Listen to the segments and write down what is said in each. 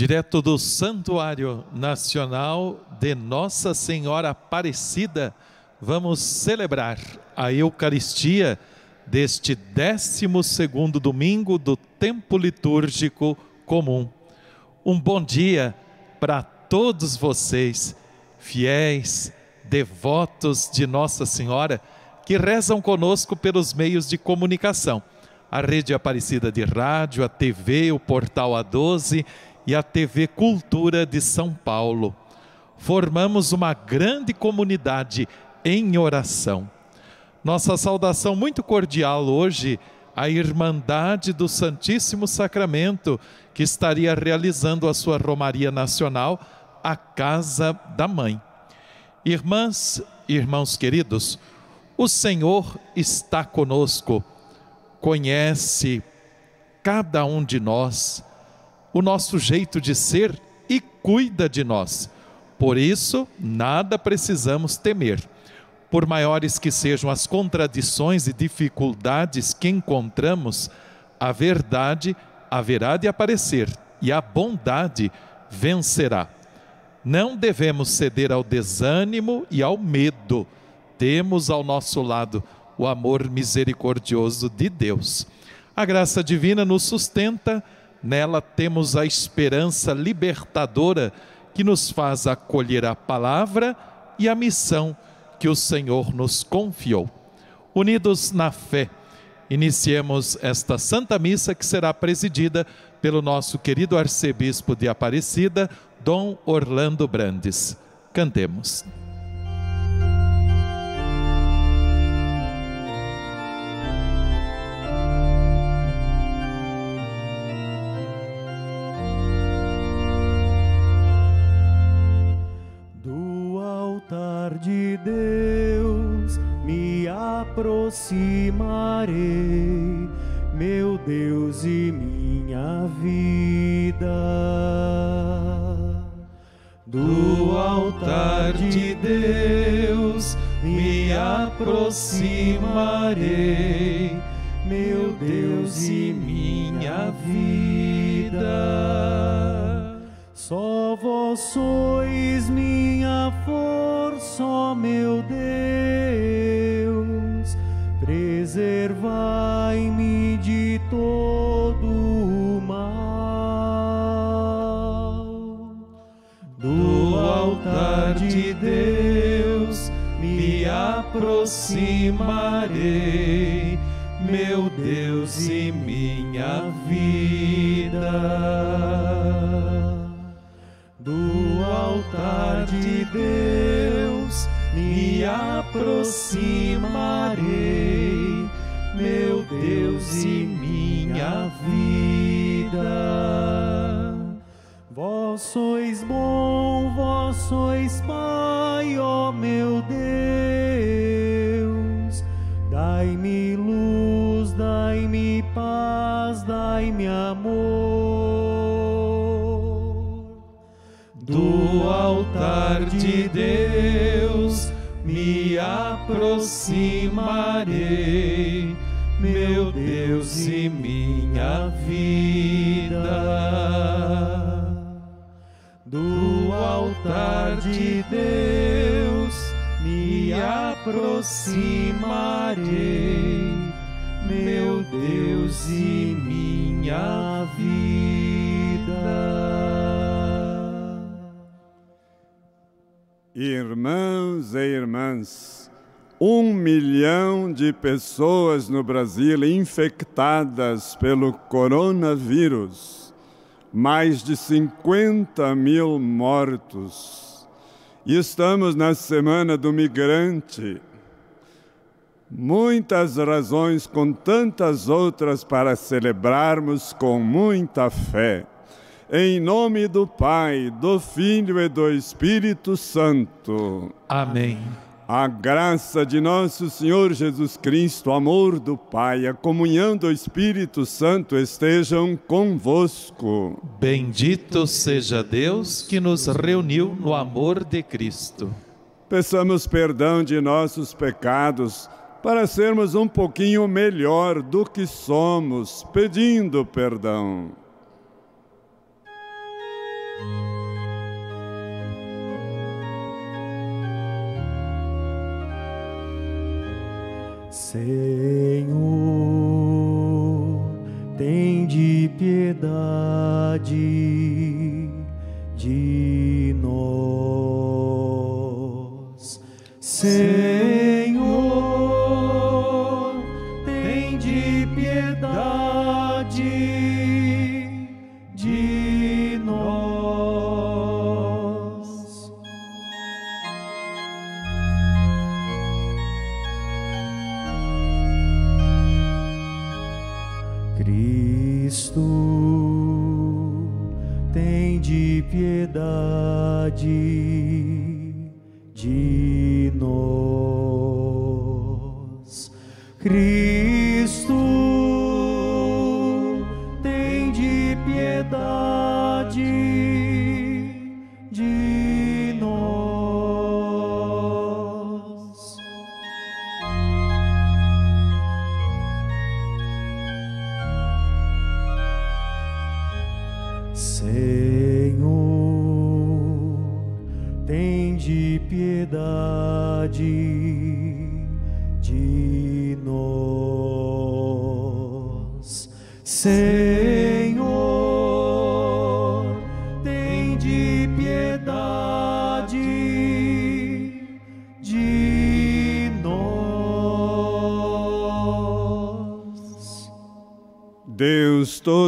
Direto do Santuário Nacional de Nossa Senhora Aparecida, vamos celebrar a Eucaristia deste 12 domingo do tempo litúrgico comum. Um bom dia para todos vocês, fiéis, devotos de Nossa Senhora, que rezam conosco pelos meios de comunicação. A Rede Aparecida de Rádio, a TV, o Portal A12 e a TV Cultura de São Paulo. Formamos uma grande comunidade em oração. Nossa saudação muito cordial hoje à Irmandade do Santíssimo Sacramento, que estaria realizando a sua Romaria Nacional, a Casa da Mãe. Irmãs irmãos queridos, o Senhor está conosco, conhece cada um de nós o nosso jeito de ser e cuida de nós. Por isso, nada precisamos temer. Por maiores que sejam as contradições e dificuldades que encontramos, a verdade haverá de aparecer e a bondade vencerá. Não devemos ceder ao desânimo e ao medo. Temos ao nosso lado o amor misericordioso de Deus. A graça divina nos sustenta Nela temos a esperança libertadora que nos faz acolher a palavra e a missão que o Senhor nos confiou. Unidos na fé, iniciemos esta Santa Missa que será presidida pelo nosso querido arcebispo de Aparecida, Dom Orlando Brandes. Cantemos. Aproximarei, meu Deus e minha vida. Do altar de Deus me aproximarei, meu Deus e minha vida. Só vós sois minha força, ó meu Deus, aproximarei, meu Deus e minha vida do altar de Deus me aproximarei, meu Deus e minha vida. Vós sois bom, vós sois dai-me paz, dai-me amor do altar de Deus me aproximarei, meu Deus e minha vida. Do altar de Deus me aproximarei, meu Deus e minha vida. Irmãos e irmãs, um milhão de pessoas no Brasil infectadas pelo coronavírus, mais de 50 mil mortos. E estamos na Semana do Migrante. Muitas razões, com tantas outras, para celebrarmos com muita fé. Em nome do Pai, do Filho e do Espírito Santo. Amém. A graça de nosso Senhor Jesus Cristo, o amor do Pai, a comunhão do Espírito Santo estejam convosco. Bendito seja Deus que nos reuniu no amor de Cristo. Peçamos perdão de nossos pecados para sermos um pouquinho melhor do que somos, pedindo perdão. Senhor, tem de piedade de nós. Senhor,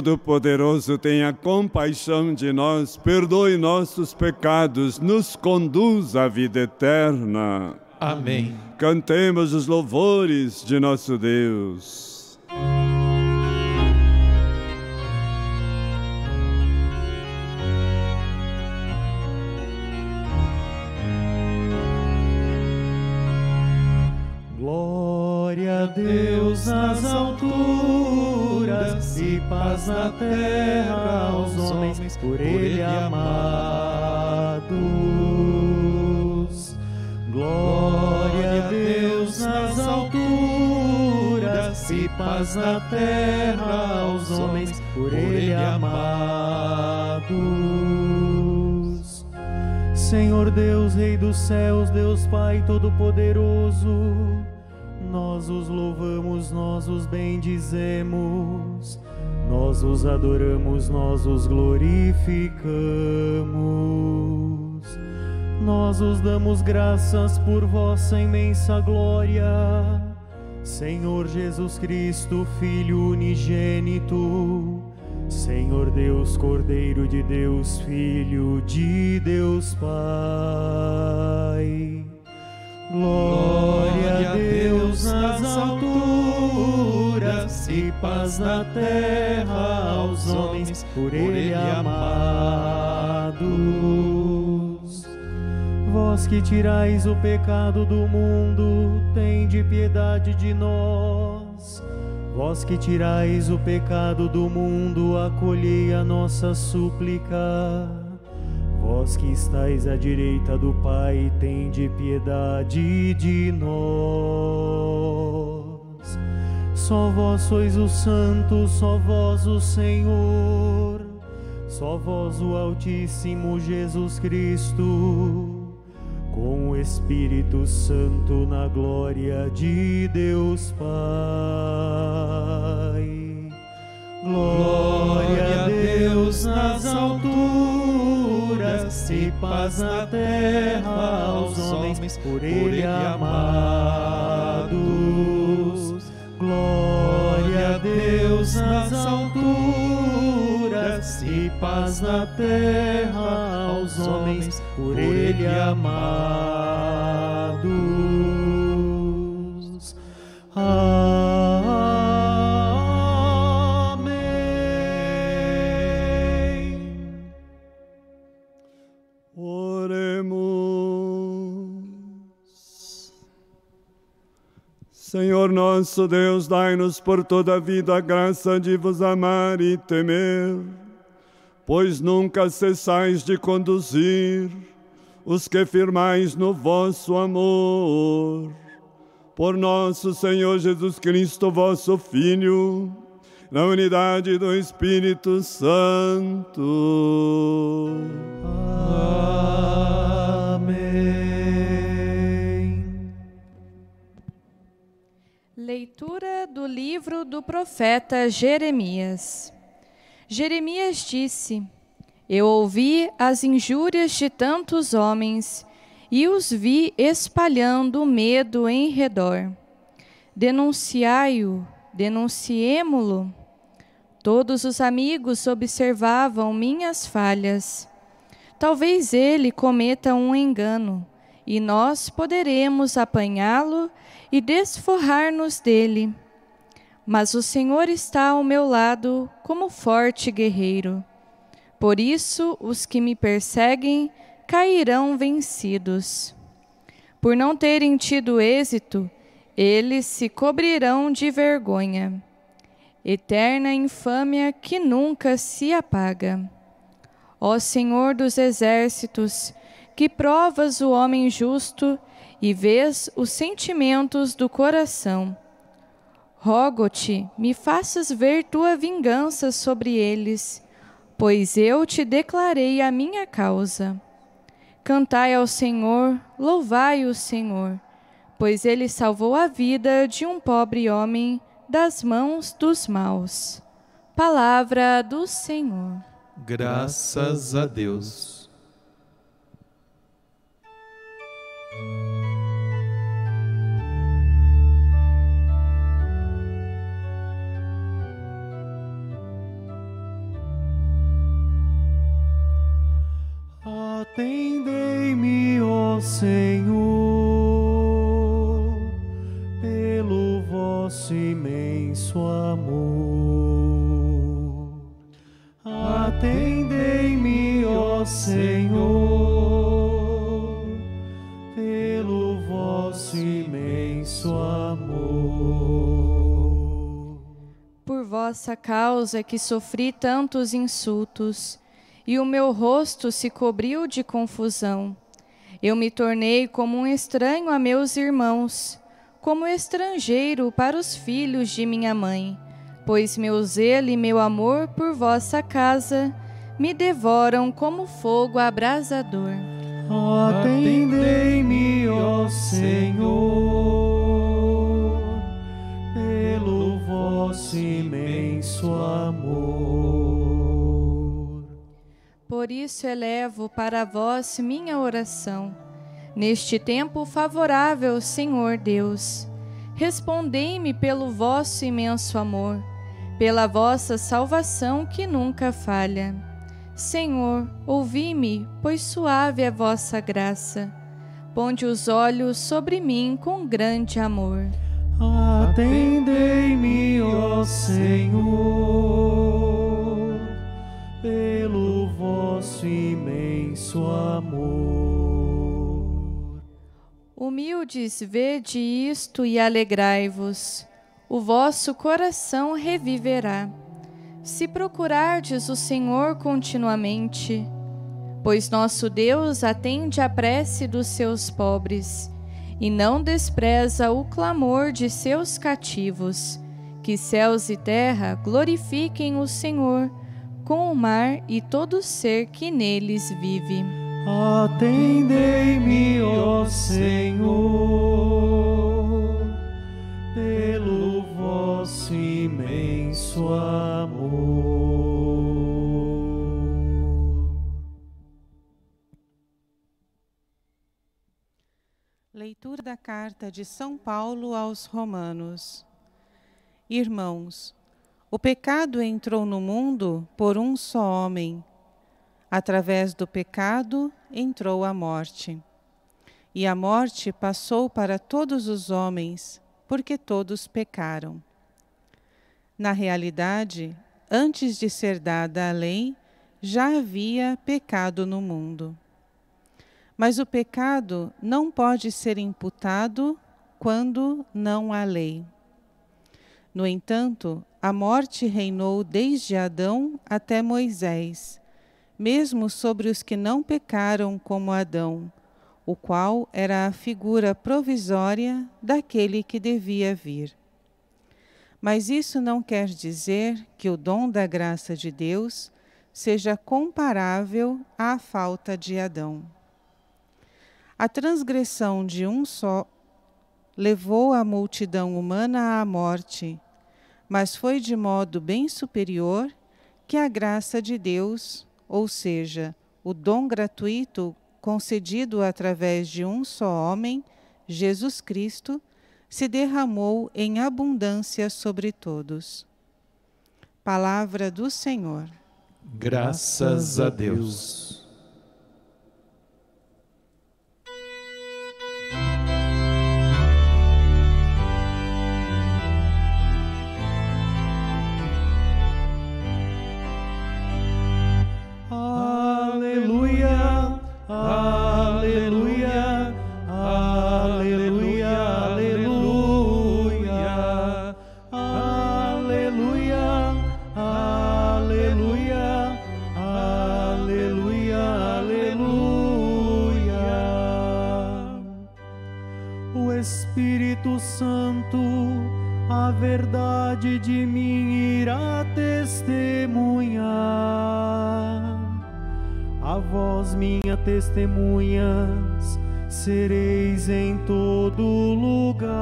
Todo-Poderoso, tenha compaixão de nós, perdoe nossos pecados, nos conduz à vida eterna. Amém. Cantemos os louvores de nosso Deus. Paz na terra aos homens por Ele amados. Glória a Deus nas alturas e paz na terra aos homens por Ele amados. Senhor Deus, Rei dos céus, Deus Pai Todo-Poderoso, nós os louvamos, nós os bendizemos, nós os adoramos, nós os glorificamos. Nós os damos graças por vossa imensa glória. Senhor Jesus Cristo, Filho unigênito, Senhor Deus, Cordeiro de Deus, Filho de Deus Pai. Glória a Deus nas alturas e paz na terra aos homens por Ele amados. Vós que tirais o pecado do mundo, tende piedade de nós. Vós que tirais o pecado do mundo, acolhei a nossa súplica. Vós que estais à direita do Pai, tende piedade de nós. Só vós sois o Santo, só vós o Senhor, só vós o Altíssimo Jesus Cristo, com o Espírito Santo na glória de Deus Pai. Glória a Deus nas alturas e paz na terra aos homens por Ele amados. Glória a Deus nas alturas e paz na terra aos homens por Ele amados. Nosso Deus, dai-nos por toda a vida a graça de vos amar e temer, pois nunca cessais de conduzir os que firmais no vosso amor. Por nosso Senhor Jesus Cristo, vosso Filho, na unidade do Espírito Santo. Amém. Leitura do livro do profeta Jeremias. Jeremias disse: Eu ouvi as injúrias de tantos homens e os vi espalhando medo em redor. Denunciai-o, denunciemo-lo. Todos os amigos observavam minhas falhas. Talvez ele cometa um engano, e nós poderemos apanhá-lo e desforrar-nos dele. Mas o Senhor está ao meu lado como forte guerreiro. Por isso, os que me perseguem cairão vencidos. Por não terem tido êxito, eles se cobrirão de vergonha. Eterna infâmia que nunca se apaga. Ó Senhor dos exércitos, que provas o homem justo e vês os sentimentos do coração. Rogo-te, me faças ver tua vingança sobre eles, pois eu te declarei a minha causa. Cantai ao Senhor, louvai o Senhor, pois ele salvou a vida de um pobre homem das mãos dos maus. Palavra do Senhor. Graças a Deus. Atendei-me, ó Senhor, pelo vosso imenso amor. Atendei-me, ó Senhor, pelo vosso imenso amor. Por vossa causa que sofri tantos insultos e o meu rosto se cobriu de confusão. Eu me tornei como um estranho a meus irmãos, como estrangeiro para os filhos de minha mãe, pois meu zelo e meu amor por vossa casa me devoram como fogo abrasador. Atendei-me, ó Senhor, pelo vosso imenso amor. Por isso elevo para vós minha oração. Neste tempo favorável, Senhor Deus, respondei-me pelo vosso imenso amor, pela vossa salvação que nunca falha. Senhor, ouvi-me, pois suave é vossa graça. Ponde os olhos sobre mim com grande amor. Atendei-me, ó Senhor vosso imenso amor. Humildes, vede isto e alegrai-vos, o vosso coração reviverá. Se procurardes o Senhor continuamente, pois nosso Deus atende à prece dos seus pobres e não despreza o clamor de seus cativos. Que céus e terra glorifiquem o Senhor com o mar e todo ser que neles vive. Atendei-me, ó Senhor, pelo vosso imenso amor. Leitura da carta de São Paulo aos Romanos. Irmãos, o pecado entrou no mundo por um só homem. Através do pecado entrou a morte. E a morte passou para todos os homens, porque todos pecaram. Na realidade, antes de ser dada a lei, já havia pecado no mundo. Mas o pecado não pode ser imputado quando não há lei. No entanto, a morte reinou desde Adão até Moisés, mesmo sobre os que não pecaram como Adão, o qual era a figura provisória daquele que devia vir. Mas isso não quer dizer que o dom da graça de Deus seja comparável à falta de Adão. A transgressão de um só levou a multidão humana à morte, mas foi de modo bem superior que a graça de Deus, ou seja, o dom gratuito concedido através de um só homem, Jesus Cristo, se derramou em abundância sobre todos. Palavra do Senhor. Graças a Deus. aleluia, aleluia, aleluia, aleluia, aleluia, aleluia, aleluia, aleluia. O Espírito Santo, a verdade de mim irá testemunhar testemunhas sereis em todo lugar.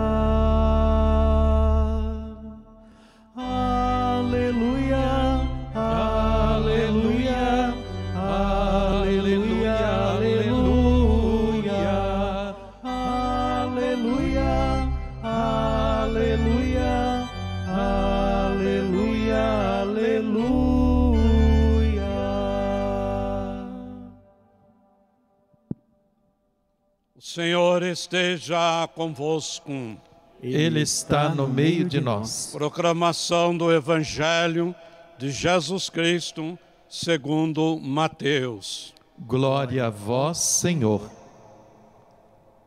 Senhor esteja convosco. Ele está no meio de nós. Proclamação do Evangelho de Jesus Cristo, segundo Mateus. Glória a vós, Senhor.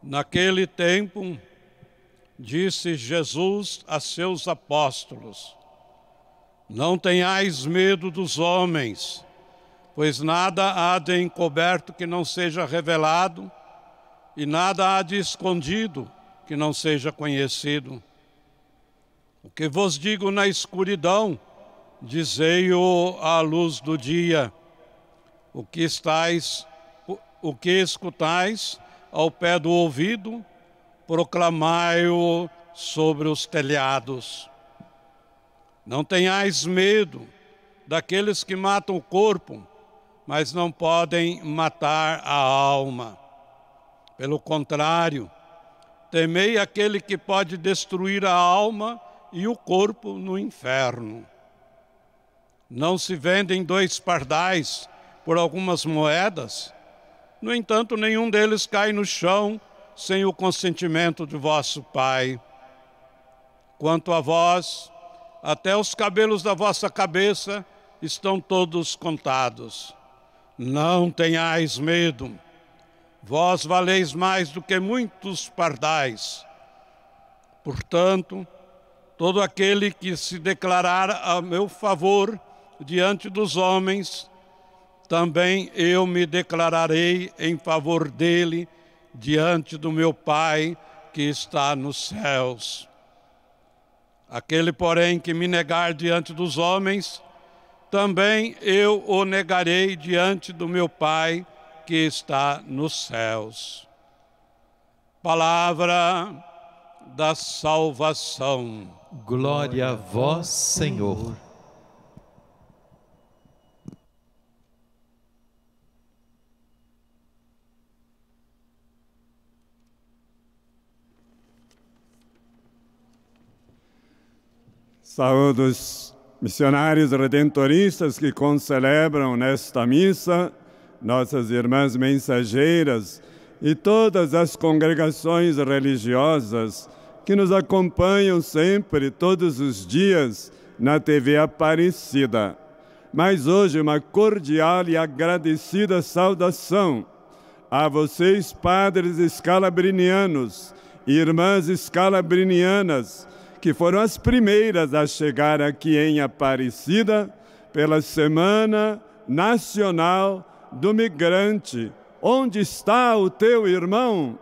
Naquele tempo, disse Jesus a seus apóstolos: Não tenhais medo dos homens, pois nada há de encoberto que não seja revelado e nada há de escondido que não seja conhecido. O que vos digo na escuridão, dizei-o à luz do dia. O que estáis, o que escutais ao pé do ouvido, proclamai-o sobre os telhados. Não tenhais medo daqueles que matam o corpo, mas não podem matar a alma. Pelo contrário, temei aquele que pode destruir a alma e o corpo no inferno. Não se vendem dois pardais por algumas moedas? No entanto, nenhum deles cai no chão sem o consentimento de vosso Pai. Quanto a vós, até os cabelos da vossa cabeça estão todos contados. Não tenhais medo. Vós valeis mais do que muitos pardais. Portanto, todo aquele que se declarar a meu favor diante dos homens, também eu me declararei em favor dele diante do meu Pai que está nos céus. Aquele, porém, que me negar diante dos homens, também eu o negarei diante do meu Pai que está nos céus. Palavra da salvação. Glória a vós, Senhor. Saúdo os missionários redentoristas que concelebram nesta missa nossas irmãs mensageiras e todas as congregações religiosas que nos acompanham sempre, todos os dias, na TV Aparecida. Mas hoje, uma cordial e agradecida saudação a vocês, padres escalabrinianos, irmãs escalabrinianas, que foram as primeiras a chegar aqui em Aparecida pela Semana Nacional do migrante. Onde está o teu irmão?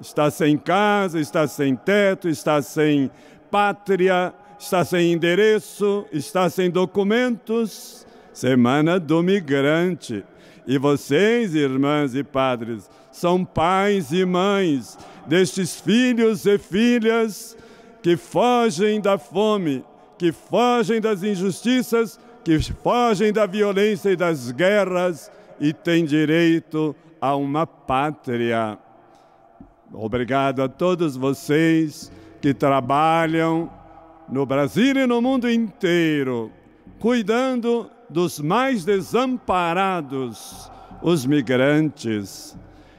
Está sem casa, está sem teto, está sem pátria, está sem endereço, está sem documentos. Semana do migrante. E vocês, irmãs e padres, são pais e mães destes filhos e filhas que fogem da fome, que fogem das injustiças, que fogem da violência e das guerras e têm direito a uma pátria. Obrigado a todos vocês que trabalham no Brasil e no mundo inteiro, cuidando dos mais desamparados, os migrantes.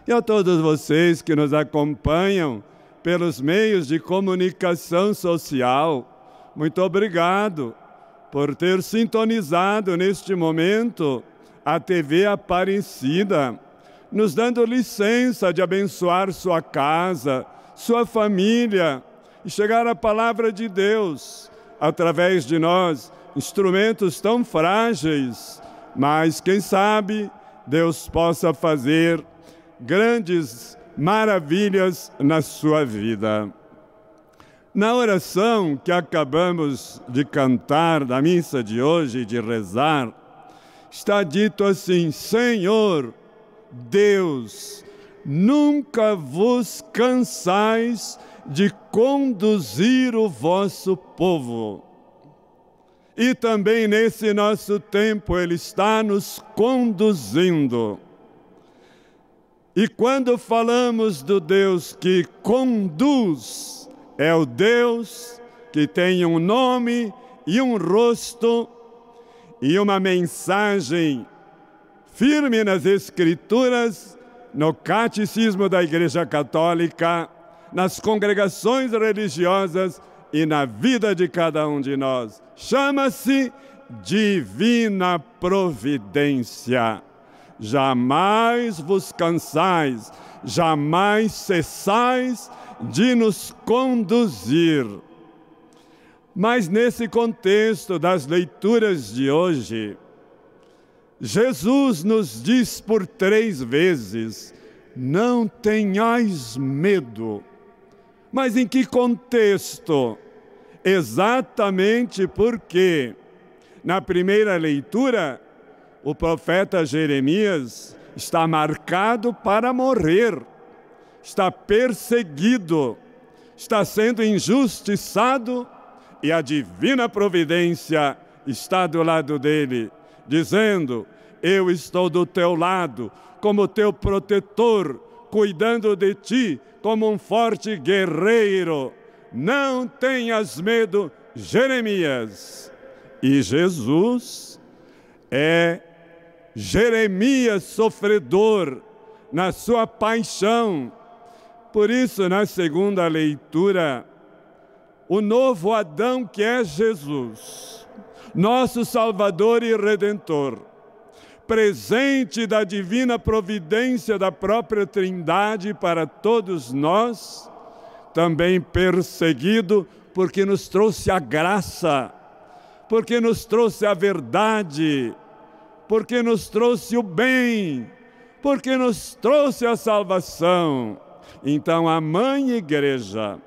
E a todos vocês que nos acompanham pelos meios de comunicação social, muito obrigado por ter sintonizado neste momento a TV Aparecida, nos dando licença de abençoar sua casa, sua família e chegar a palavra de Deus através de nós, instrumentos tão frágeis, mas quem sabe Deus possa fazer grandes maravilhas na sua vida. Na oração que acabamos de cantar da missa de hoje, de rezar, está dito assim: Senhor, Deus, nunca vos cansais de conduzir o vosso povo. E também nesse nosso tempo Ele está nos conduzindo. E quando falamos do Deus que conduz, é o Deus que tem um nome e um rosto e uma mensagem firme nas Escrituras, no catecismo da Igreja Católica, nas congregações religiosas e na vida de cada um de nós. Chama-se Divina Providência jamais vos cansais, jamais cessais de nos conduzir. Mas nesse contexto das leituras de hoje, Jesus nos diz por três vezes: não tenhais medo. Mas em que contexto? Exatamente porque, na primeira leitura, o profeta Jeremias está marcado para morrer, está perseguido, está sendo injustiçado e a divina providência está do lado dele, dizendo: Eu estou do teu lado, como teu protetor, cuidando de ti como um forte guerreiro. Não tenhas medo, Jeremias. E Jesus é Jeremias sofredor na sua paixão. Por isso, na segunda leitura, o novo Adão que é Jesus, nosso Salvador e Redentor, presente da divina providência da própria Trindade para todos nós, também perseguido porque nos trouxe a graça, porque nos trouxe a verdade, porque nos trouxe o bem, porque nos trouxe a salvação. Então a mãe igreja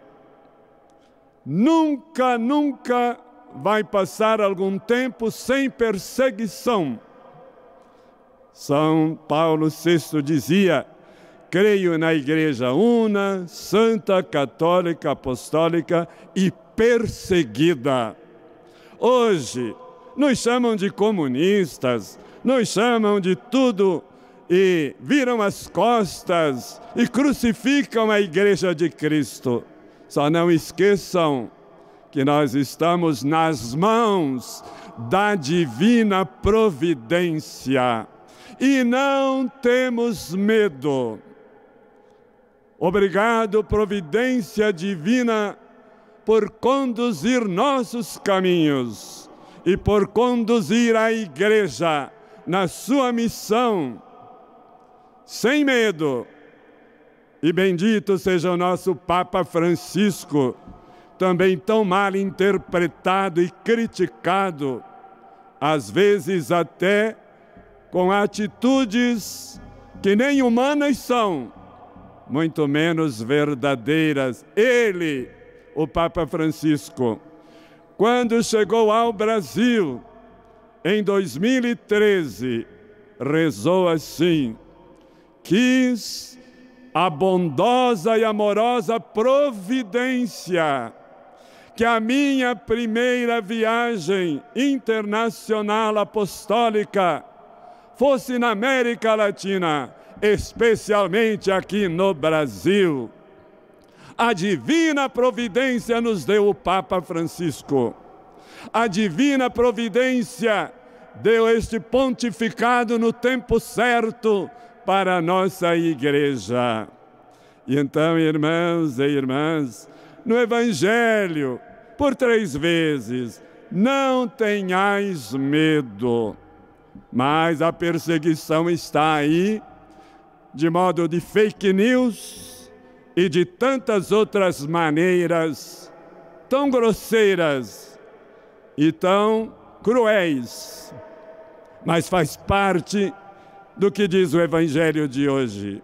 nunca, nunca vai passar algum tempo sem perseguição. São Paulo VI dizia: creio na igreja una, santa, católica, apostólica e perseguida. Hoje, nos chamam de comunistas, nos chamam de tudo e viram as costas e crucificam a igreja de Cristo. Só não esqueçam que nós estamos nas mãos da divina providência e não temos medo. Obrigado, providência divina, por conduzir nossos caminhos e por conduzir a igreja na sua missão, sem medo. E bendito seja o nosso Papa Francisco, também tão mal interpretado e criticado, às vezes até com atitudes que nem humanas são, muito menos verdadeiras. Ele, o Papa Francisco, quando chegou ao Brasil, em 2013, rezou assim: quis a bondosa e amorosa providência que a minha primeira viagem internacional apostólica fosse na América Latina, especialmente aqui no Brasil. A divina providência nos deu o Papa Francisco. A divina providência deu este pontificado no tempo certo para a nossa igreja. E então, irmãos e irmãs, no Evangelho, por três vezes, não tenhais medo. Mas a perseguição está aí, de modo de fake news e de tantas outras maneiras tão grosseiras e tão cruéis. Mas faz parte do que diz o Evangelho de hoje.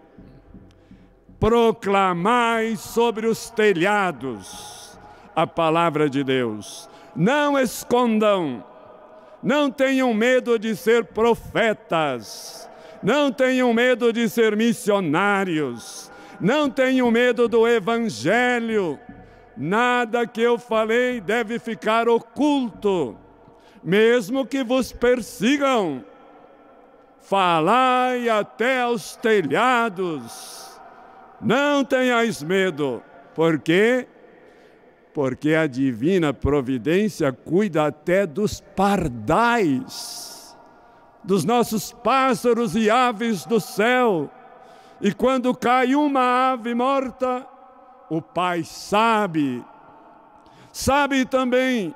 Proclamai sobre os telhados a palavra de Deus. Não escondam, não tenham medo de ser profetas, não tenham medo de ser missionários, não tenham medo do Evangelho. Nada que eu falei deve ficar oculto, mesmo que vos persigam. Falai até aos telhados não tenhais medo. Por quê? Porque a divina providência cuida até dos pardais, dos nossos pássaros e aves do céu. E quando cai uma ave morta, o Pai sabe. Sabe também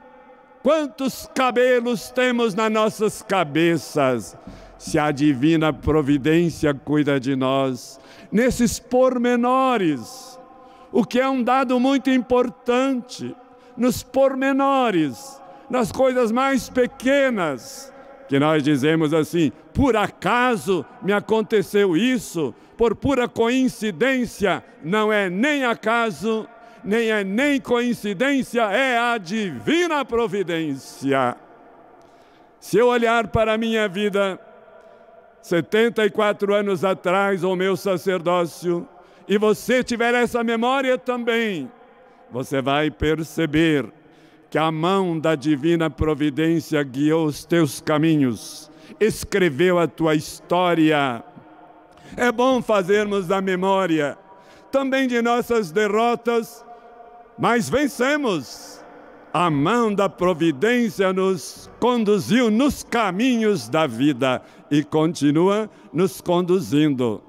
quantos cabelos temos nas nossas cabeças. Se a divina providência cuida de nós, nesses pormenores, o que é um dado muito importante, nos pormenores, nas coisas mais pequenas, que nós dizemos assim, por acaso me aconteceu isso, por pura coincidência, não é nem acaso, nem é nem coincidência, é a divina providência. Se eu olhar para a minha vida, 74 anos atrás, o meu sacerdócio, e você tiver essa memória também, você vai perceber que a mão da divina providência guiou os teus caminhos, escreveu a tua história. É bom fazermos a memória também de nossas derrotas, mas vencemos a mão da providência nos conduziu nos caminhos da vida e continua nos conduzindo.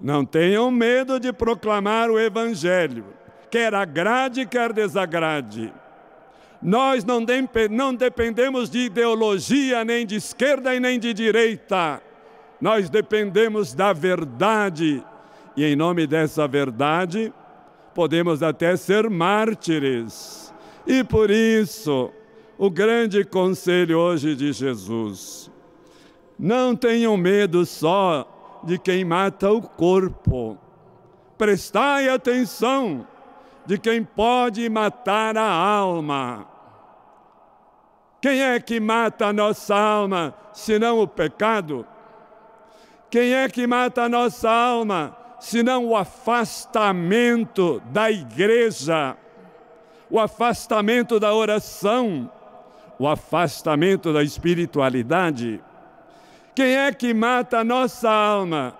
Não tenham medo de proclamar o Evangelho, quer agrade, quer desagrade. Nós não, não dependemos de ideologia, nem de esquerda e nem de direita. Nós dependemos da verdade. E em nome dessa verdade, podemos até ser mártires e por isso, o grande conselho hoje de Jesus: não tenham medo só de quem mata o corpo, prestai atenção de quem pode matar a alma. Quem é que mata a nossa alma, senão o pecado? Quem é que mata a nossa alma, senão o afastamento da igreja? o afastamento da oração, o afastamento da espiritualidade. Quem é que mata a nossa alma?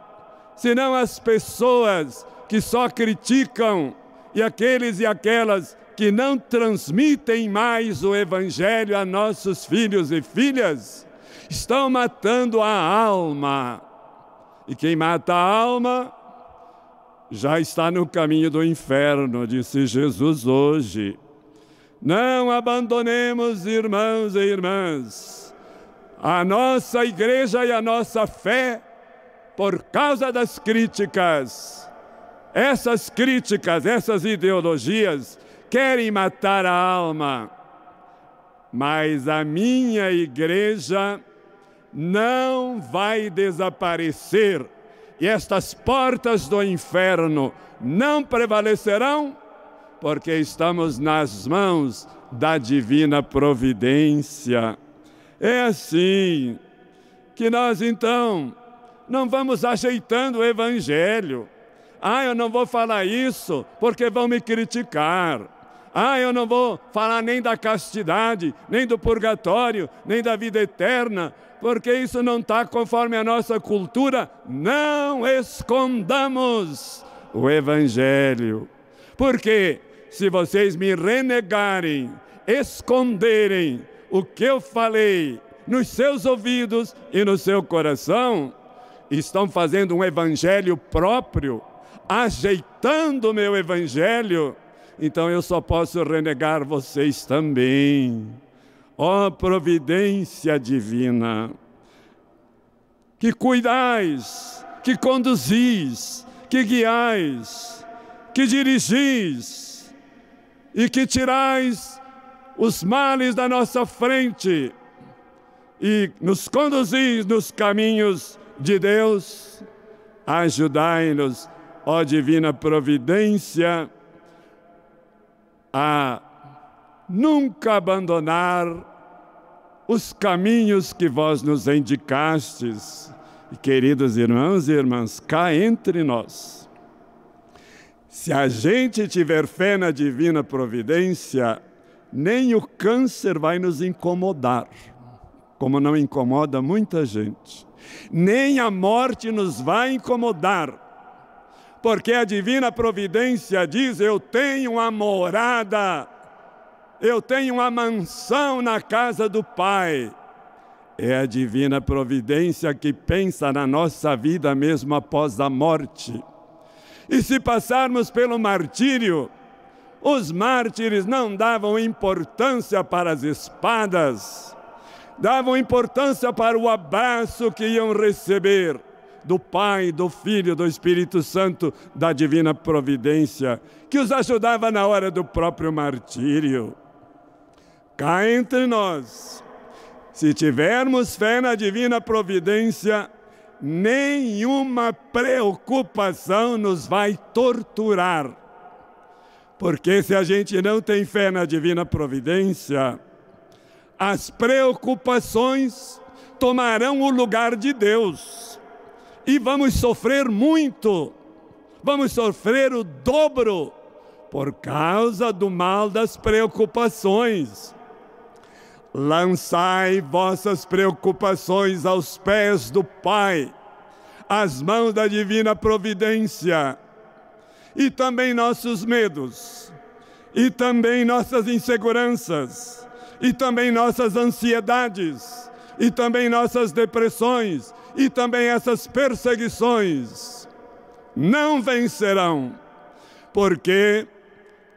Senão as pessoas que só criticam e aqueles e aquelas que não transmitem mais o Evangelho a nossos filhos e filhas, estão matando a alma. E quem mata a alma já está no caminho do inferno, disse Jesus hoje. Não abandonemos, irmãos e irmãs, a nossa igreja e a nossa fé por causa das críticas. Essas críticas, essas ideologias querem matar a alma. Mas a minha igreja não vai desaparecer e estas portas do inferno não prevalecerão, porque estamos nas mãos da divina providência. É assim que nós então não vamos ajeitando o evangelho. Ah, eu não vou falar isso porque vão me criticar. Ah, eu não vou falar nem da castidade, nem do purgatório, nem da vida eterna, porque isso não está conforme a nossa cultura. Não escondamos o Evangelho. Porque se vocês me renegarem, esconderem o que eu falei nos seus ouvidos e no seu coração, estão fazendo um evangelho próprio, ajeitando o meu evangelho, então eu só posso renegar vocês também. Ó oh, providência divina, que cuidais, que conduzis, que guiais, que dirigis e que tirais os males da nossa frente e nos conduzis nos caminhos de Deus, ajudai-nos, ó divina providência, a nunca abandonar os caminhos que vós nos indicastes. E, queridos irmãos e irmãs, cá entre nós, se a gente tiver fé na divina providência, nem o câncer vai nos incomodar, como não incomoda muita gente nem a morte nos vai incomodar, porque a divina providência diz: Eu tenho uma morada, eu tenho uma mansão na casa do Pai. É a divina providência que pensa na nossa vida mesmo após a morte. E se passarmos pelo martírio, os mártires não davam importância para as espadas, davam importância para o abraço que iam receber do Pai, do Filho, do Espírito Santo, da divina providência, que os ajudava na hora do próprio martírio. Cá entre nós, se tivermos fé na divina providência, nenhuma preocupação nos vai torturar. Porque se a gente não tem fé na divina providência, as preocupações tomarão o lugar de Deus e vamos sofrer muito, vamos sofrer o dobro por causa do mal das preocupações. Lançai vossas preocupações aos pés do Pai, às mãos da divina providência, e também nossos medos, e também nossas inseguranças e também nossas ansiedades, e também nossas depressões, e também essas perseguições não vencerão, porque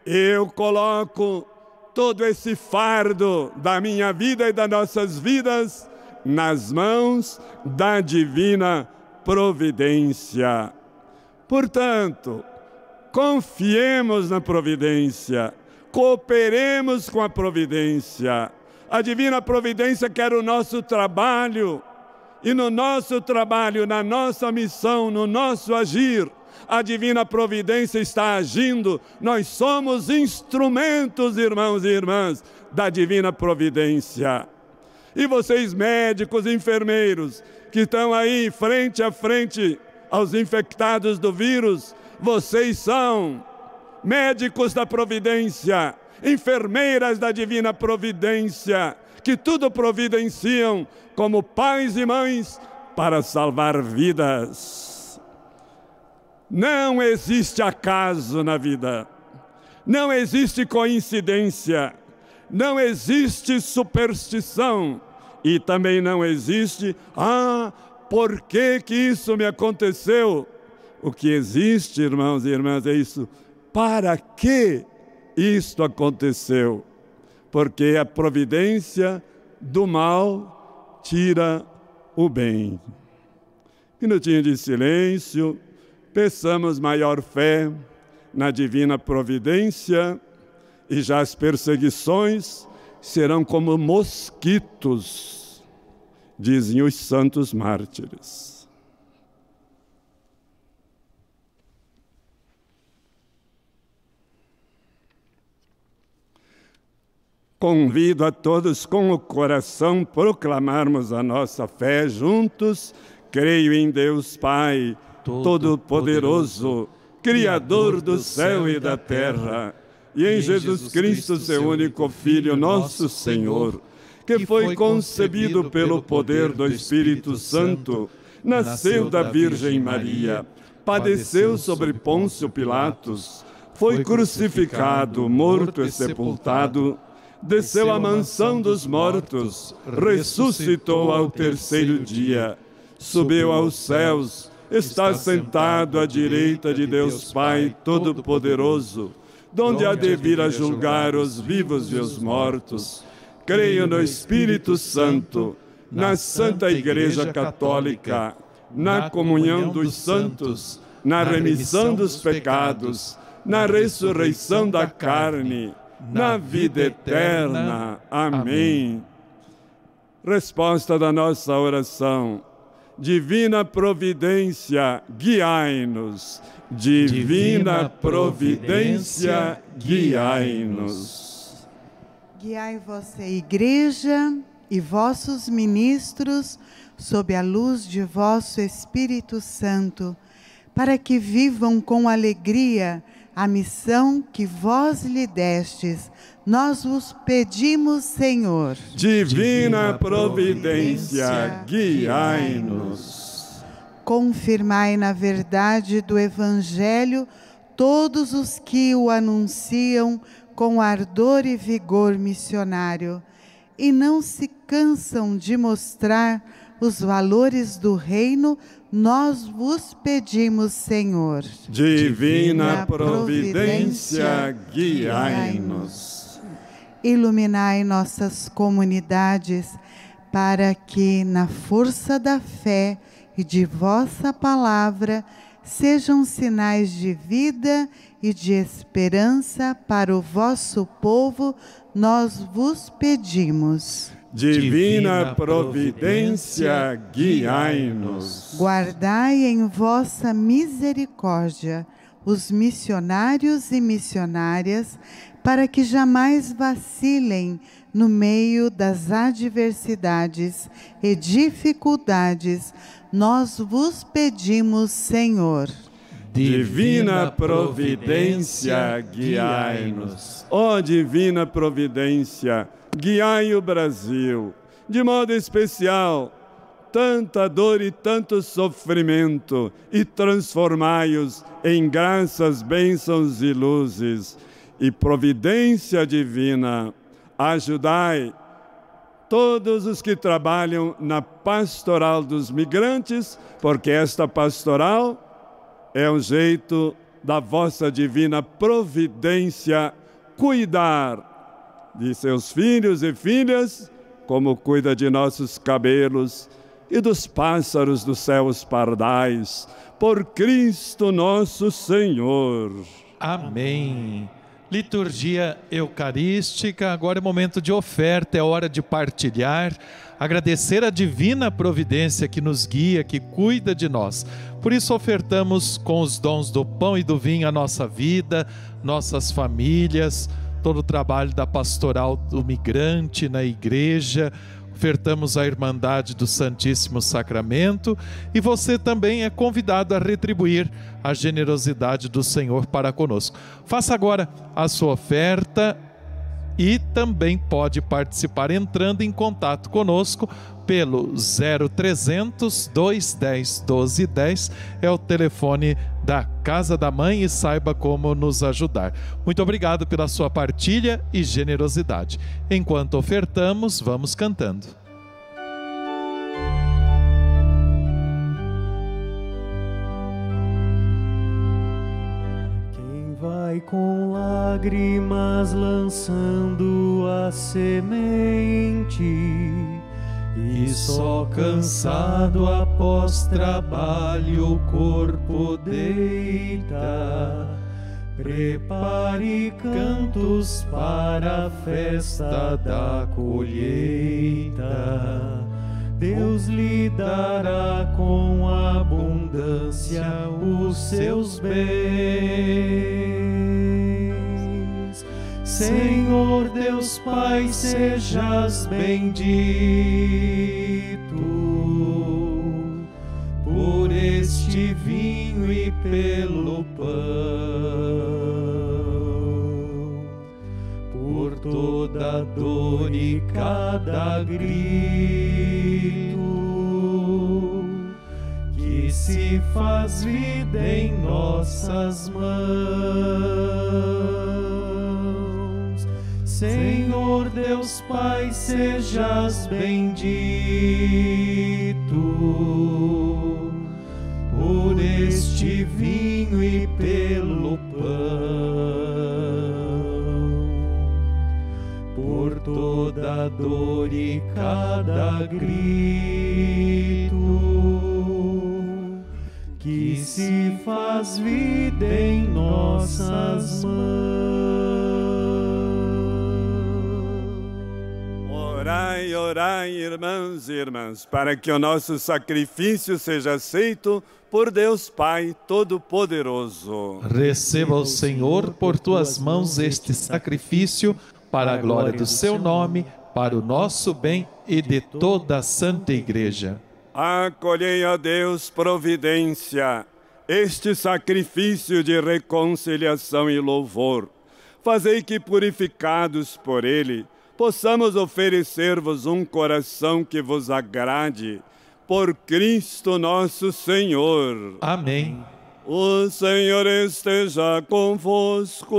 eu coloco todo esse fardo da minha vida e das nossas vidas nas mãos da divina providência. Portanto, confiemos na providência cooperemos com a providência. A divina providência quer o nosso trabalho, e no nosso trabalho, na nossa missão, no nosso agir, a divina providência está agindo. Nós somos instrumentos, irmãos e irmãs, da divina providência. E vocês, médicos, enfermeiros, que estão aí frente a frente aos infectados do vírus, vocês são médicos da providência, enfermeiras da divina providência, que tudo providenciam como pais e mães para salvar vidas. Não existe acaso na vida, não existe coincidência, não existe superstição e também não existe, ah, por que que isso me aconteceu? O que existe, irmãos e irmãs, é isso para que isto aconteceu? Porque a providência do mal tira o bem. Minutinho de silêncio, peçamos maior fé na divina providência e já as perseguições serão como mosquitos, dizem os santos mártires. Convido a todos com o coração proclamarmos a nossa fé juntos. Creio em Deus Pai, Todo-Poderoso, Criador do céu e da terra, e em Jesus Cristo, seu único Filho, nosso Senhor, que foi concebido pelo poder do Espírito Santo, nasceu da Virgem Maria, padeceu sobre Pôncio Pilatos, foi crucificado, morto e sepultado, desceu à mansão dos mortos, ressuscitou ao terceiro dia, subiu aos céus está sentado à direita de Deus Pai Todo-Poderoso, donde há de vir a julgar os vivos e os mortos. Creio no Espírito Santo, na Santa Igreja Católica, na comunhão dos santos, na remissão dos pecados, na ressurreição da carne, na vida eterna. Amém. Resposta da nossa oração. Divina Providência, guiai-nos. Divina Providência, guiai-nos. Guiai vossa Igreja e vossos ministros sob a luz de vosso Espírito Santo, para que vivam com alegria a missão que vós lhe destes. Nós vos pedimos, Senhor. Divina providência, guiai-nos. Confirmai na verdade do Evangelho todos os que o anunciam com ardor e vigor missionário e não se cansam de mostrar os valores do reino nós vos pedimos, Senhor. Divina providência, guiai-nos. Iluminai nossas comunidades, para que, na força da fé e de vossa palavra, sejam sinais de vida e de esperança para o vosso povo, nós vos pedimos. Divina providência, guiai-nos. Guardai em vossa misericórdia os missionários e missionárias, para que jamais vacilem no meio das adversidades e dificuldades. Nós vos pedimos, Senhor. Divina providência, guiai-nos. Ó oh, divina providência, guiai o Brasil, de modo especial, tanta dor e tanto sofrimento, e transformai-os em graças, bênçãos e luzes, e providência divina, ajudai todos os que trabalham na pastoral dos migrantes, porque esta pastoral é um jeito da vossa divina providência cuidar de seus filhos e filhas, como cuida de nossos cabelos e dos pássaros dos céus pardais, por Cristo nosso Senhor. Amém. Liturgia Eucarística, agora é momento de oferta, é hora de partilhar, agradecer a divina providência que nos guia, que cuida de nós. Por isso, ofertamos com os dons do pão e do vinho a nossa vida, nossas famílias, todo o trabalho da pastoral do migrante na igreja, ofertamos a Irmandade do Santíssimo Sacramento. E você também é convidado a retribuir a generosidade do Senhor para conosco. Faça agora a sua oferta e também pode participar entrando em contato conosco pelo 0300 210 1210 é o telefone da Casa da Mãe e saiba como nos ajudar. Muito obrigado pela sua partilha e generosidade. Enquanto ofertamos, vamos cantando. Quem vai com lágrimas lançando a semente e só cansado após trabalho o corpo deita. Prepare cantos para a festa da colheita. Deus lhe dará com abundância os seus bens. Senhor Deus Pai, sejas bendito por este vinho e pelo pão, por toda dor e cada grito que se faz vida em nossas mãos. Senhor Deus Pai, sejas bendito por este vinho e pelo pão, por toda dor e cada grito que se faz vida em nossas mãos. Orai, orai, irmãos e irmãs, para que o nosso sacrifício seja aceito por Deus Pai Todo-Poderoso. Receba o Senhor por tuas mãos este sacrifício para a glória do seu nome, para o nosso bem e de toda a Santa Igreja. Acolhei a Deus providência, este sacrifício de reconciliação e louvor. Fazei que, purificados por ele, possamos oferecer-vos um coração que vos agrade. Por Cristo nosso Senhor. Amém. O Senhor esteja convosco.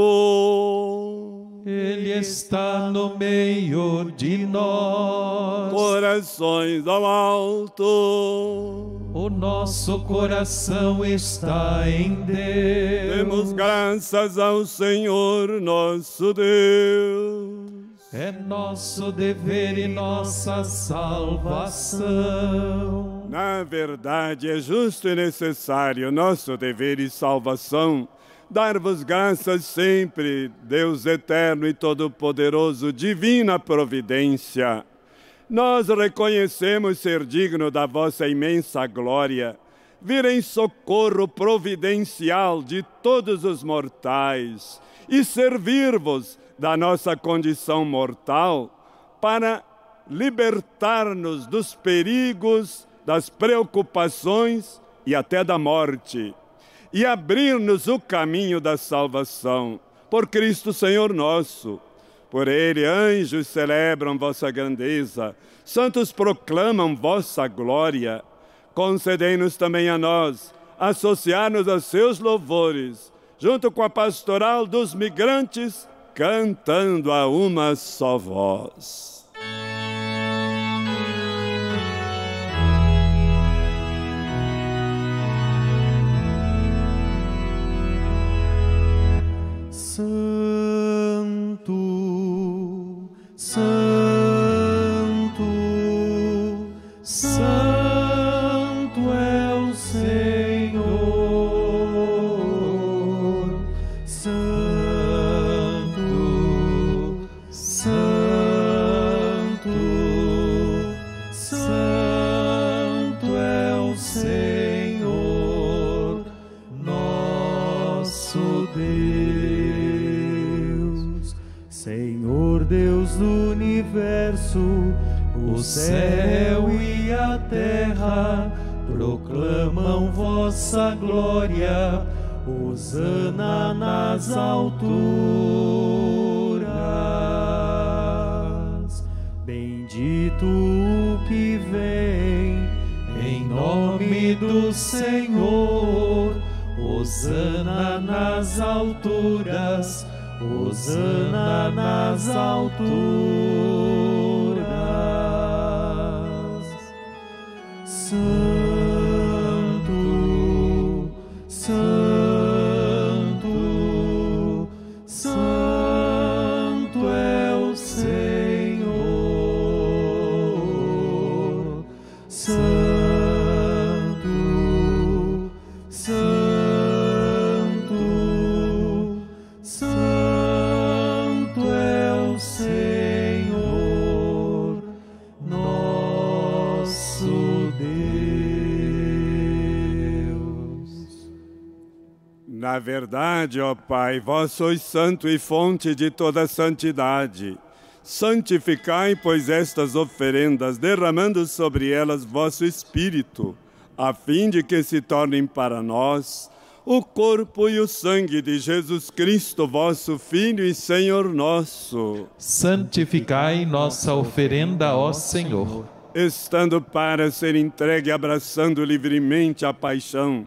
Ele está no meio de nós. Corações ao alto. O nosso coração está em Deus. Demos graças ao Senhor nosso Deus. É nosso dever e nossa salvação. Na verdade, é justo e necessário nosso dever e salvação dar-vos graças sempre, Deus eterno e todo-poderoso, divina providência. Nós reconhecemos ser digno da vossa imensa glória, vir em socorro providencial de todos os mortais e servir-vos da nossa condição mortal para libertar-nos dos perigos, das preocupações e até da morte e abrir-nos o caminho da salvação. Por Cristo Senhor nosso. Por ele, anjos celebram vossa grandeza, santos proclamam vossa glória. Concedei-nos também a nós associar-nos a seus louvores, junto com a pastoral dos migrantes, cantando a uma só voz. Na verdade, ó Pai, vós sois santo e fonte de toda santidade. Santificai, pois, estas oferendas, derramando sobre elas vosso Espírito, a fim de que se tornem para nós o corpo e o sangue de Jesus Cristo, vosso Filho e Senhor nosso. Santificai nossa oferenda, ó Senhor. Estando para ser entregue, abraçando livremente a paixão,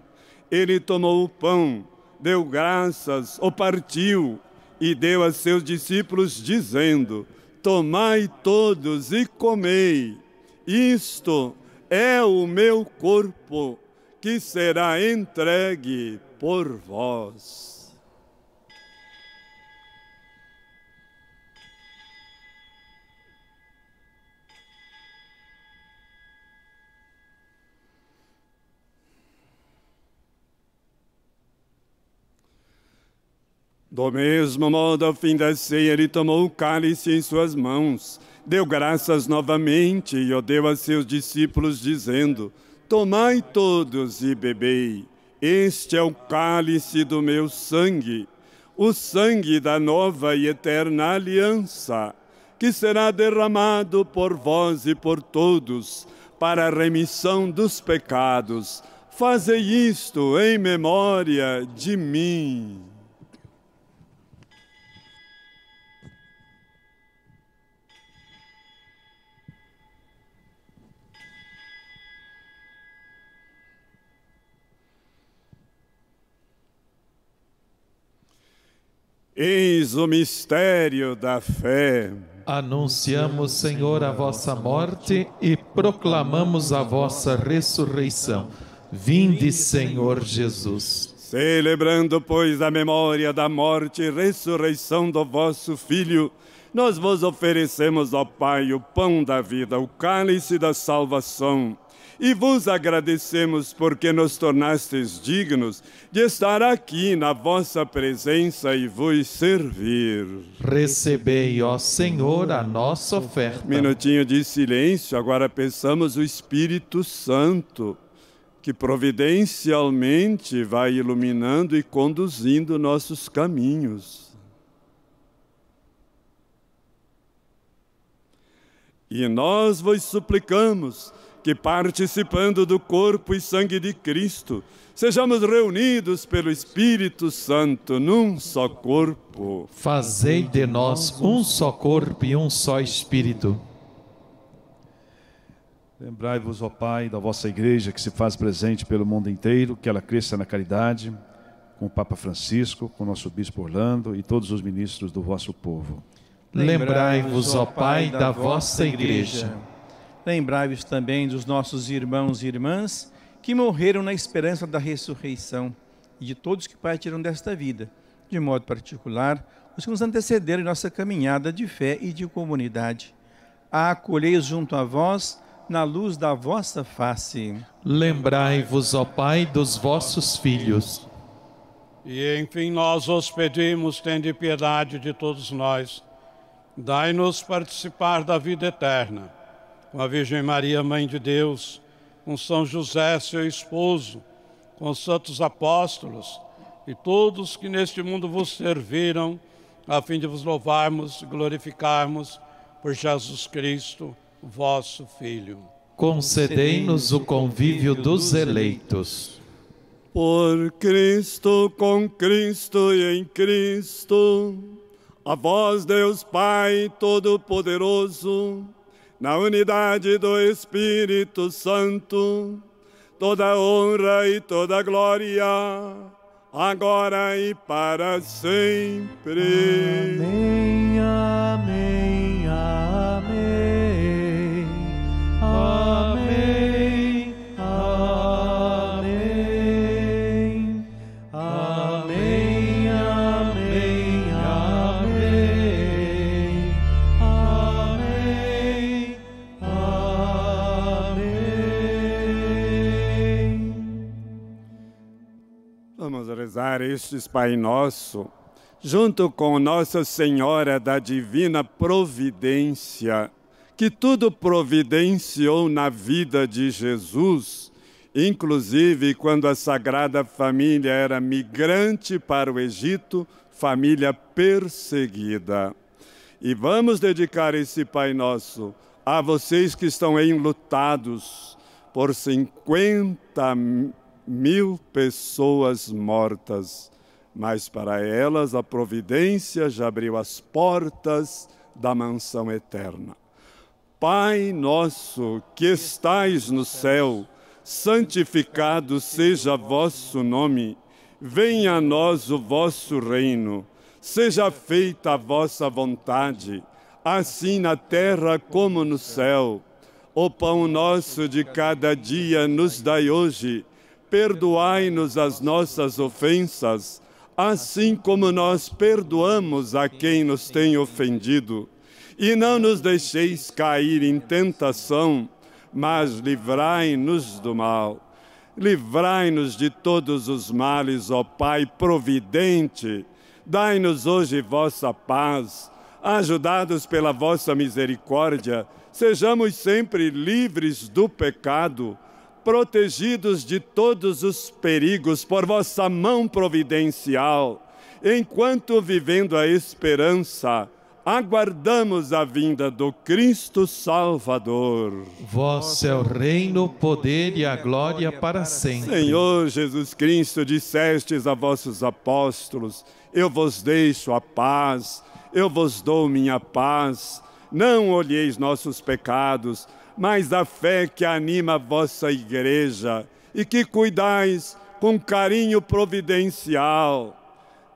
ele tomou o pão, deu graças, o partiu e deu a seus discípulos, dizendo: Tomai todos e comei, isto é o meu corpo, que será entregue por vós. Do mesmo modo, ao fim da ceia, ele tomou o cálice em suas mãos, deu graças novamente e o deu a seus discípulos, dizendo: Tomai todos e bebei. Este é o cálice do meu sangue, o sangue da nova e eterna aliança, que será derramado por vós e por todos para a remissão dos pecados. Fazei isto em memória de mim. Eis o mistério da fé. Anunciamos, Senhor, a vossa morte e proclamamos a vossa ressurreição. Vinde, Senhor Jesus. Celebrando, pois, a memória da morte e ressurreição do vosso Filho, nós vos oferecemos, ó Pai, o pão da vida, o cálice da salvação e vos agradecemos porque nos tornastes dignos de estar aqui na vossa presença e vos servir. Recebei, ó Senhor, a nossa oferta. Minutinho de silêncio, agora pensamos o Espírito Santo, que providencialmente vai iluminando e conduzindo nossos caminhos. E nós vos suplicamos que participando do corpo e sangue de Cristo, sejamos reunidos pelo Espírito Santo num só corpo. Fazei de nós um só corpo e um só Espírito. Lembrai-vos, ó Pai, da vossa igreja que se faz presente pelo mundo inteiro, que ela cresça na caridade, com o Papa Francisco, com o nosso Bispo Orlando e todos os ministros do vosso povo. Lembrai-vos, ó Pai, da vossa igreja Lembrai-vos também dos nossos irmãos e irmãs que morreram na esperança da ressurreição e de todos que partiram desta vida, de modo particular, os que nos antecederam em nossa caminhada de fé e de comunidade. Acolhei-os junto a vós na luz da vossa face. Lembrai-vos, ó Pai, dos vossos filhos. E enfim nós os pedimos, tende piedade de todos nós. Dai-nos participar da vida eterna com a Virgem Maria, Mãe de Deus, com São José, seu esposo, com os santos apóstolos e todos que neste mundo vos serviram, a fim de vos louvarmos e glorificarmos por Jesus Cristo, vosso Filho. Concedei-nos o convívio dos eleitos. Por Cristo, com Cristo e em Cristo, a vós, Deus Pai Todo-Poderoso, na unidade do Espírito Santo, toda honra e toda glória, agora e para sempre. Amém, rezar estes Pai Nosso, junto com Nossa Senhora da Divina Providência, que tudo providenciou na vida de Jesus, inclusive quando a Sagrada Família era migrante para o Egito, família perseguida. E vamos dedicar esse Pai Nosso a vocês que estão enlutados por 50 mil pessoas mortas, mas para elas a providência já abriu as portas da mansão eterna. Pai nosso que estais no céu, santificado seja vosso nome, venha a nós o vosso reino, seja feita a vossa vontade, assim na terra como no céu. O pão nosso de cada dia nos dai hoje perdoai-nos as nossas ofensas, assim como nós perdoamos a quem nos tem ofendido. E não nos deixeis cair em tentação, mas livrai-nos do mal. Livrai-nos de todos os males, ó Pai providente. Dai-nos hoje vossa paz. Ajudados pela vossa misericórdia, sejamos sempre livres do pecado protegidos de todos os perigos por vossa mão providencial, enquanto vivendo a esperança, aguardamos a vinda do Cristo Salvador. Vosso é o reino, o poder e a glória para sempre. Senhor Jesus Cristo, dissestes a vossos apóstolos: Eu vos deixo a paz, eu vos dou minha paz. Não olheis nossos pecados, mas a fé que anima a vossa igreja e que cuidais com carinho providencial.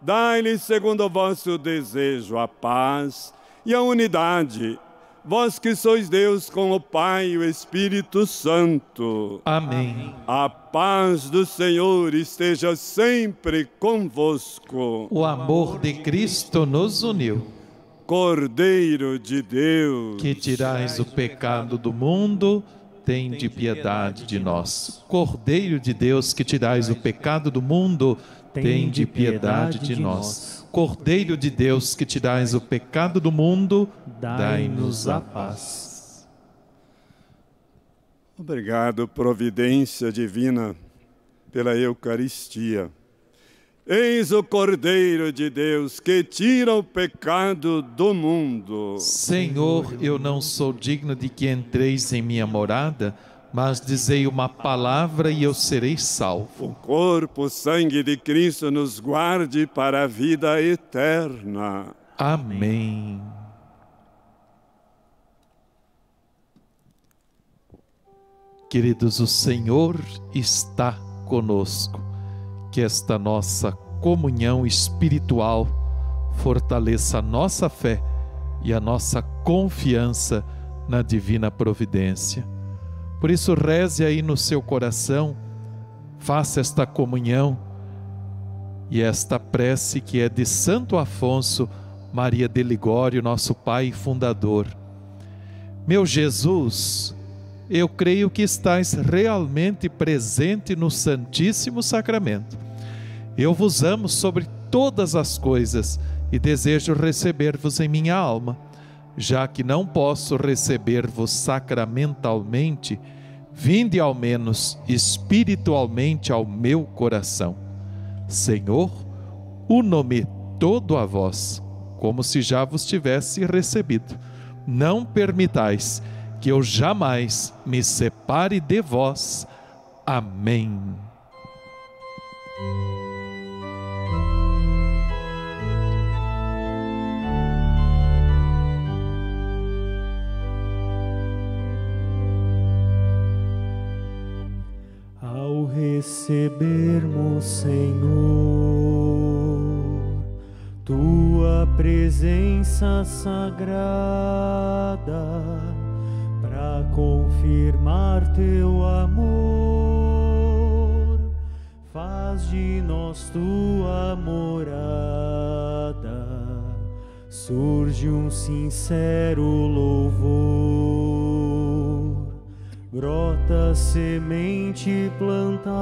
Dai-lhe, segundo o vosso desejo, a paz e a unidade, vós que sois Deus com o Pai e o Espírito Santo. Amém. A paz do Senhor esteja sempre convosco. O amor de Cristo nos uniu. Cordeiro de Deus, que tirais o pecado do mundo, tem de piedade de nós. Cordeiro de Deus, que tirais o pecado do mundo, tem de piedade de nós. Cordeiro de Deus, que tirais o pecado do mundo, dai-nos a paz. Obrigado, providência divina, pela Eucaristia. Eis o Cordeiro de Deus que tira o pecado do mundo. Senhor, eu não sou digno de que entreis em minha morada, mas dizei uma palavra e eu serei salvo. O corpo, o sangue de Cristo nos guarde para a vida eterna. Amém. Queridos, o Senhor está conosco que esta nossa comunhão espiritual fortaleça a nossa fé e a nossa confiança na divina providência. Por isso, reze aí no seu coração, faça esta comunhão e esta prece que é de Santo Afonso Maria de Ligório, nosso pai fundador. Meu Jesus, eu creio que estás realmente presente no Santíssimo Sacramento. Eu vos amo sobre todas as coisas e desejo receber-vos em minha alma. Já que não posso receber-vos sacramentalmente, vinde ao menos espiritualmente ao meu coração. Senhor, uno-me todo a vós, como se já vos tivesse recebido. Não permitais que eu jamais me separe de vós. Amém. Ao recebermos, Senhor, tua presença sagrada, para confirmar teu amor, faz de nós tua morada. Surge um sincero louvor, brota semente plantada,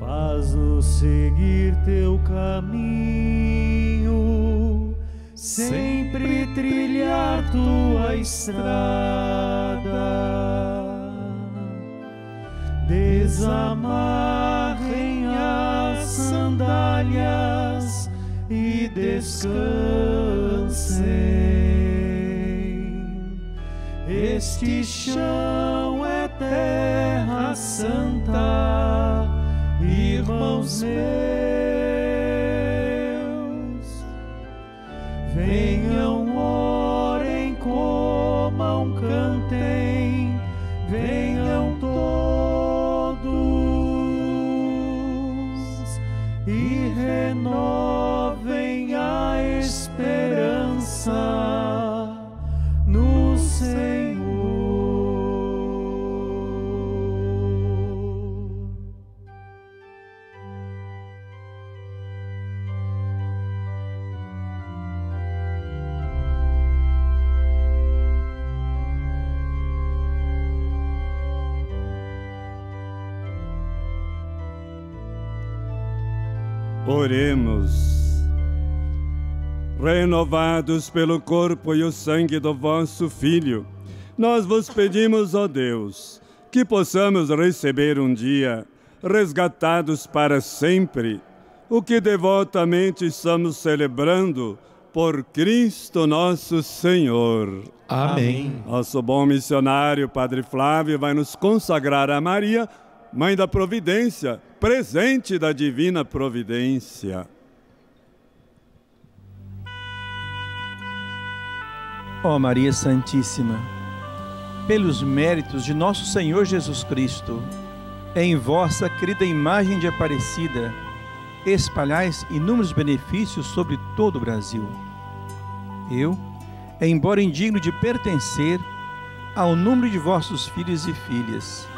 faz-nos seguir teu caminho sempre trilhar tua estrada. Desamarrem as sandálias e descansem. Este chão é terra santa, irmãos meus, Oremos. Renovados pelo corpo e o sangue do vosso Filho, nós vos pedimos, ó Deus, que possamos receber um dia, resgatados para sempre, o que devotamente estamos celebrando por Cristo nosso Senhor. Amém. Nosso bom missionário, Padre Flávio, vai nos consagrar a Maria Mãe da Providência, presente da Divina Providência. Ó Maria Santíssima, pelos méritos de nosso Senhor Jesus Cristo, em vossa querida imagem de Aparecida, espalhais inúmeros benefícios sobre todo o Brasil. Eu, embora indigno de pertencer ao número de vossos filhos e filhas,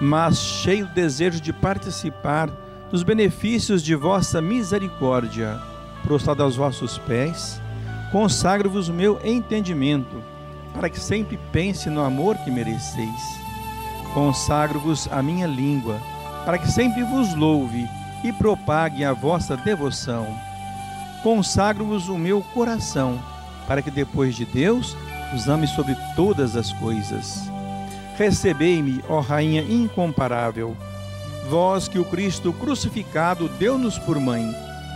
mas cheio de desejo de participar dos benefícios de vossa misericórdia, prostrado aos vossos pés, consagro-vos o meu entendimento, para que sempre pense no amor que mereceis. Consagro-vos a minha língua, para que sempre vos louve e propague a vossa devoção. Consagro-vos o meu coração, para que depois de Deus os ame sobre todas as coisas Recebei-me, ó Rainha incomparável, vós que o Cristo crucificado deu-nos por mãe,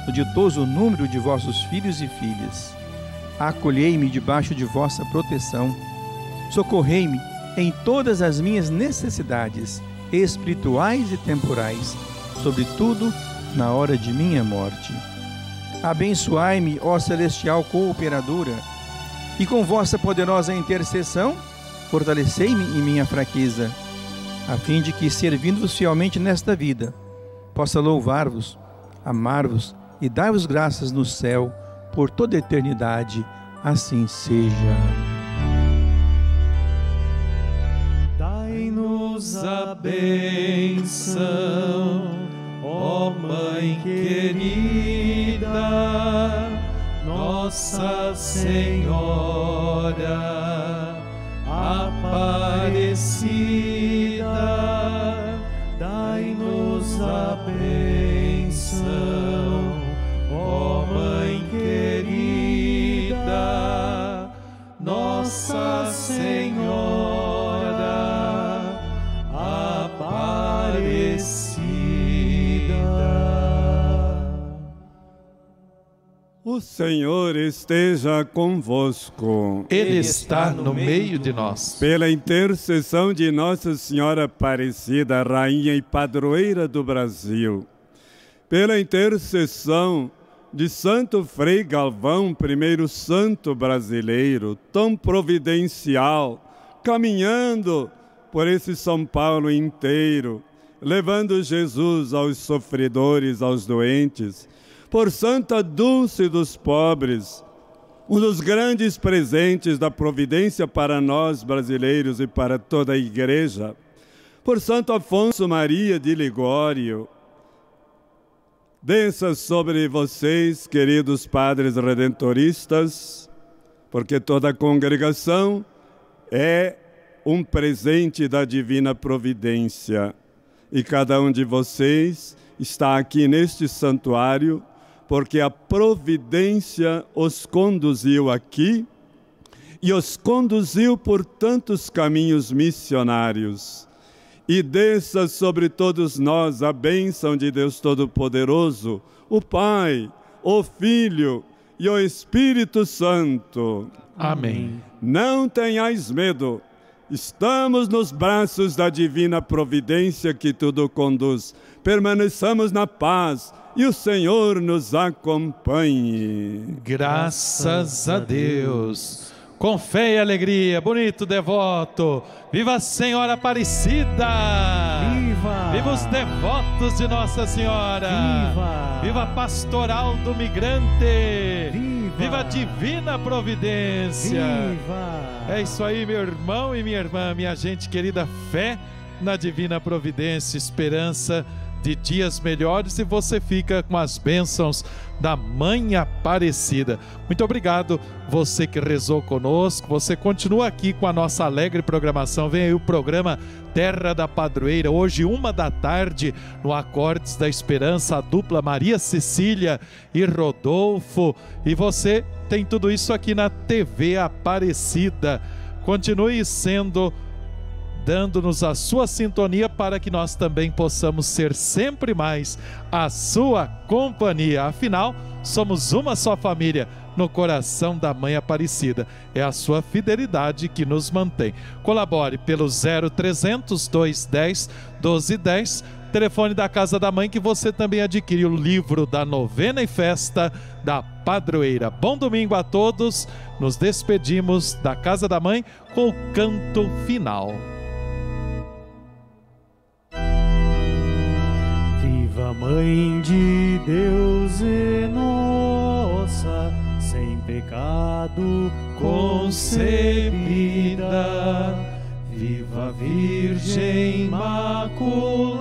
no ditoso número de vossos filhos e filhas. Acolhei-me debaixo de vossa proteção. Socorrei-me em todas as minhas necessidades, espirituais e temporais, sobretudo na hora de minha morte. Abençoai-me, ó celestial cooperadora, e com vossa poderosa intercessão, fortalecei-me em minha fraqueza, a fim de que, servindo-vos fielmente nesta vida, possa louvar-vos, amar-vos e dar-vos graças no céu por toda a eternidade. Assim seja. Dai-nos a benção, ó Mãe querida, Nossa Senhora Aparecida, dai-nos a benção, ó Mãe querida, Nossa O Senhor esteja convosco. Ele está no meio de nós. Pela intercessão de Nossa Senhora Aparecida, Rainha e Padroeira do Brasil, pela intercessão de Santo Frei Galvão, primeiro santo brasileiro, tão providencial, caminhando por esse São Paulo inteiro, levando Jesus aos sofredores, aos doentes, por Santa Dulce dos pobres, um dos grandes presentes da providência para nós brasileiros e para toda a igreja, por Santo Afonso Maria de Ligório. Desça sobre vocês, queridos padres redentoristas, porque toda a congregação é um presente da divina providência. E cada um de vocês está aqui neste santuário porque a providência os conduziu aqui e os conduziu por tantos caminhos missionários. E desça sobre todos nós a bênção de Deus Todo-Poderoso, o Pai, o Filho e o Espírito Santo. Amém. Não tenhais medo, Estamos nos braços da divina providência que tudo conduz. Permaneçamos na paz e o Senhor nos acompanhe. Graças a Deus. Com fé e alegria, bonito devoto. Viva a Senhora Aparecida! Viva! Viva os devotos de Nossa Senhora! Viva! Viva a Pastoral do Migrante! Viva! Viva a Divina Providência! Viva! É isso aí, meu irmão e minha irmã, minha gente querida, fé na Divina Providência, esperança de dias melhores e você fica com as bênçãos da Mãe Aparecida. Muito obrigado, você que rezou conosco, você continua aqui com a nossa alegre programação. Vem aí o programa Terra da Padroeira, hoje, uma da tarde, no Acordes da Esperança, a dupla Maria Cecília e Rodolfo. E você tem tudo isso aqui na TV Aparecida. Continue sendo dando-nos a sua sintonia para que nós também possamos ser sempre mais a sua companhia. Afinal, somos uma só família no coração da Mãe Aparecida. É a sua fidelidade que nos mantém. Colabore pelo 0300 210 1210, telefone da Casa da Mãe, que você também adquire o livro da novena e festa da padroeira. Bom domingo a todos. Nos despedimos da Casa da Mãe com o canto final. Viva Mãe de Deus e nossa, sem pecado concebida. Viva Virgem Imaculada.